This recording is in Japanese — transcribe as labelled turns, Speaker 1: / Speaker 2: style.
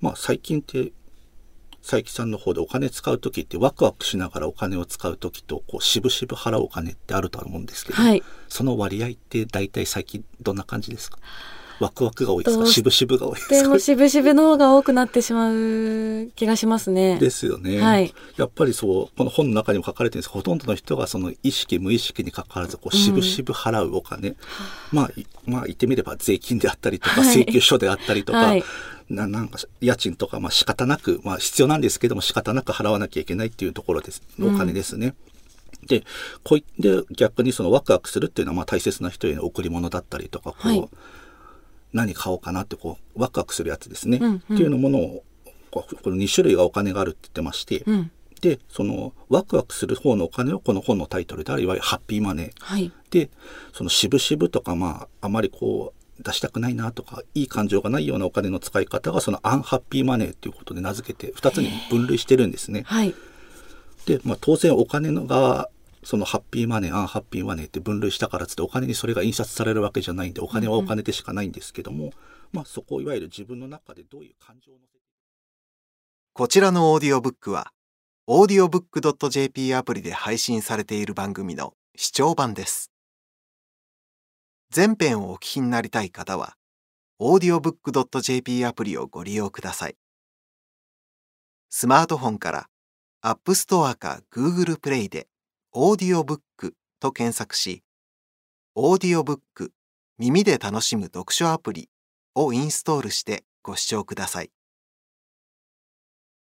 Speaker 1: まあ最近って佐伯さんの方でお金使う時ってワクワクしながらお金を使う時とこう渋々払うお金ってあると思うんですけど、
Speaker 2: はい
Speaker 1: その割合って大体最近どんな感じですかワクワクが多いですか渋々が多いですか
Speaker 2: でも渋々の方が多くなってしまう気がしますね。
Speaker 1: ですよね、
Speaker 2: はい
Speaker 1: やっぱりそうこの本の中にも書かれてるんですほとんどの人がその意識無意識にかかわらずこう渋々払うお金、まあまあ言ってみれば税金であったりとか、請求書であったりとか、
Speaker 2: はい
Speaker 1: ななんか家賃とかまあ仕方なくまあ必要なんですけども仕方なく払わなきゃいけないっていうところですお金ですね。でこういで逆にそのワクワクするっていうのはまあ大切な人への贈り物だったりとかこう、
Speaker 2: はい
Speaker 1: 何買おうかなってこうワクワクするやつですね、
Speaker 2: うんうん
Speaker 1: っていうのものをこの2種類がお金があるって言ってまして、
Speaker 2: うん。
Speaker 1: でそのワクワクする方のお金をこの本のタイトルであるいわゆるハッピーマネー
Speaker 2: はい。
Speaker 1: でその渋々とかまああまりこう出したくないなとかいい感情がないようなお金の使い方がそのアンハッピーマネーということで名付けて2つに分類してるんですね。
Speaker 2: はい。
Speaker 1: で、まあ、当然お金のがそのハッピーマネーアンハッピーマネーって分類したからつってお金にそれが印刷されるわけじゃないんでお金はお金でしかないんですけども、まあそこをいわゆる自分の中でどういう感情を乗せて
Speaker 3: こちらのオーディオブックは、audiobook.jp アプリで配信されている番組の視聴版です。全編をお聞きになりたい方は、audiobook.jp アプリをご利用ください。スマートフォンから App Store か Google Play で audiobook と検索し、audiobook 耳で楽しむ読書アプリをインストールしてご視聴ください。